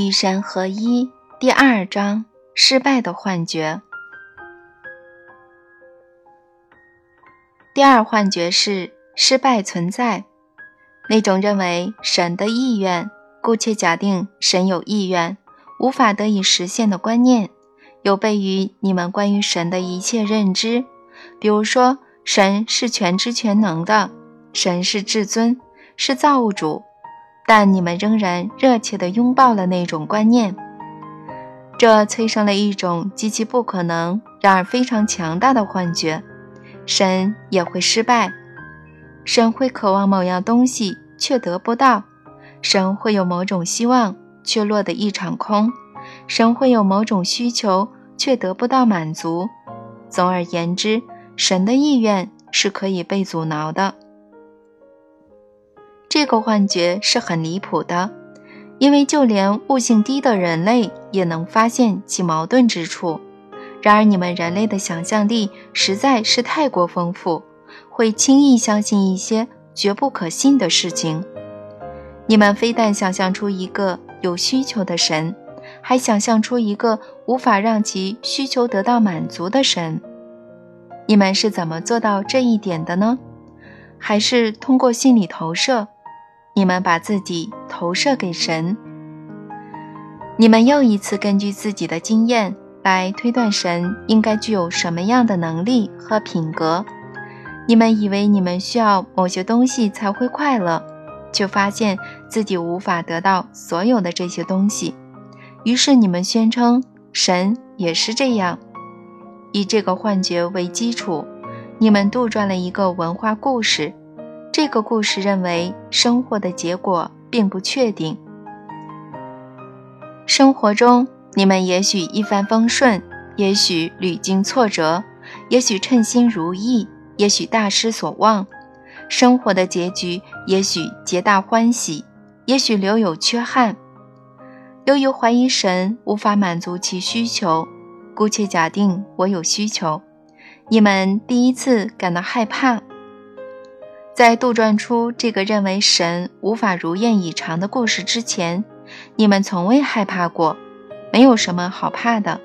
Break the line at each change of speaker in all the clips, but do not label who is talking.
与神合一第二章：失败的幻觉。第二幻觉是失败存在，那种认为神的意愿，姑且假定神有意愿，无法得以实现的观念，有悖于你们关于神的一切认知。比如说，神是全知全能的，神是至尊，是造物主。但你们仍然热切地拥抱了那种观念，这催生了一种极其不可能，然而非常强大的幻觉：神也会失败，神会渴望某样东西却得不到，神会有某种希望却落得一场空，神会有某种需求却得不到满足。总而言之，神的意愿是可以被阻挠的。这个幻觉是很离谱的，因为就连悟性低的人类也能发现其矛盾之处。然而，你们人类的想象力实在是太过丰富，会轻易相信一些绝不可信的事情。你们非但想象出一个有需求的神，还想象出一个无法让其需求得到满足的神。你们是怎么做到这一点的呢？还是通过心理投射？你们把自己投射给神，你们又一次根据自己的经验来推断神应该具有什么样的能力和品格。你们以为你们需要某些东西才会快乐，却发现自己无法得到所有的这些东西。于是你们宣称神也是这样。以这个幻觉为基础，你们杜撰了一个文化故事。这个故事认为，生活的结果并不确定。生活中，你们也许一帆风顺，也许屡经挫折，也许称心如意，也许大失所望。生活的结局也许皆大欢喜，也许留有缺憾。由于怀疑神无法满足其需求，姑且假定我有需求，你们第一次感到害怕。在杜撰出这个认为神无法如愿以偿的故事之前，你们从未害怕过。没有什么好怕的。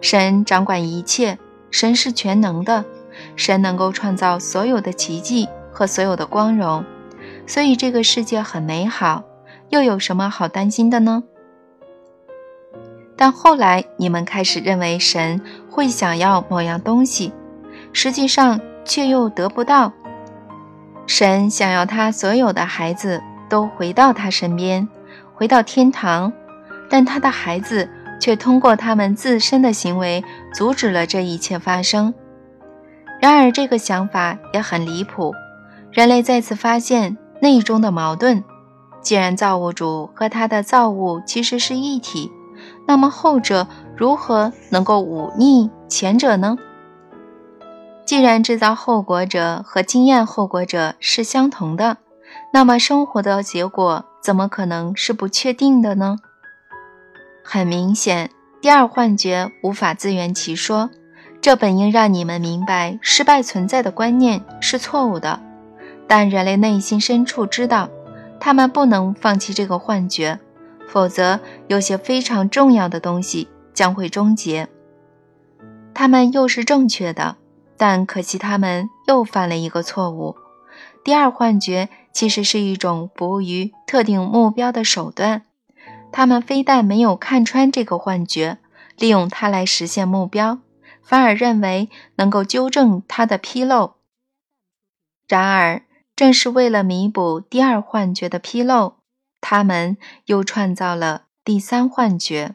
神掌管一切，神是全能的，神能够创造所有的奇迹和所有的光荣，所以这个世界很美好。又有什么好担心的呢？但后来你们开始认为神会想要某样东西，实际上却又得不到。神想要他所有的孩子都回到他身边，回到天堂，但他的孩子却通过他们自身的行为阻止了这一切发生。然而，这个想法也很离谱。人类再次发现内中的矛盾：既然造物主和他的造物其实是一体，那么后者如何能够忤逆前者呢？既然制造后果者和经验后果者是相同的，那么生活的结果怎么可能是不确定的呢？很明显，第二幻觉无法自圆其说。这本应让你们明白失败存在的观念是错误的，但人类内心深处知道，他们不能放弃这个幻觉，否则有些非常重要的东西将会终结。他们又是正确的。但可惜，他们又犯了一个错误。第二幻觉其实是一种服务于特定目标的手段。他们非但没有看穿这个幻觉，利用它来实现目标，反而认为能够纠正它的纰漏。然而，正是为了弥补第二幻觉的纰漏，他们又创造了第三幻觉。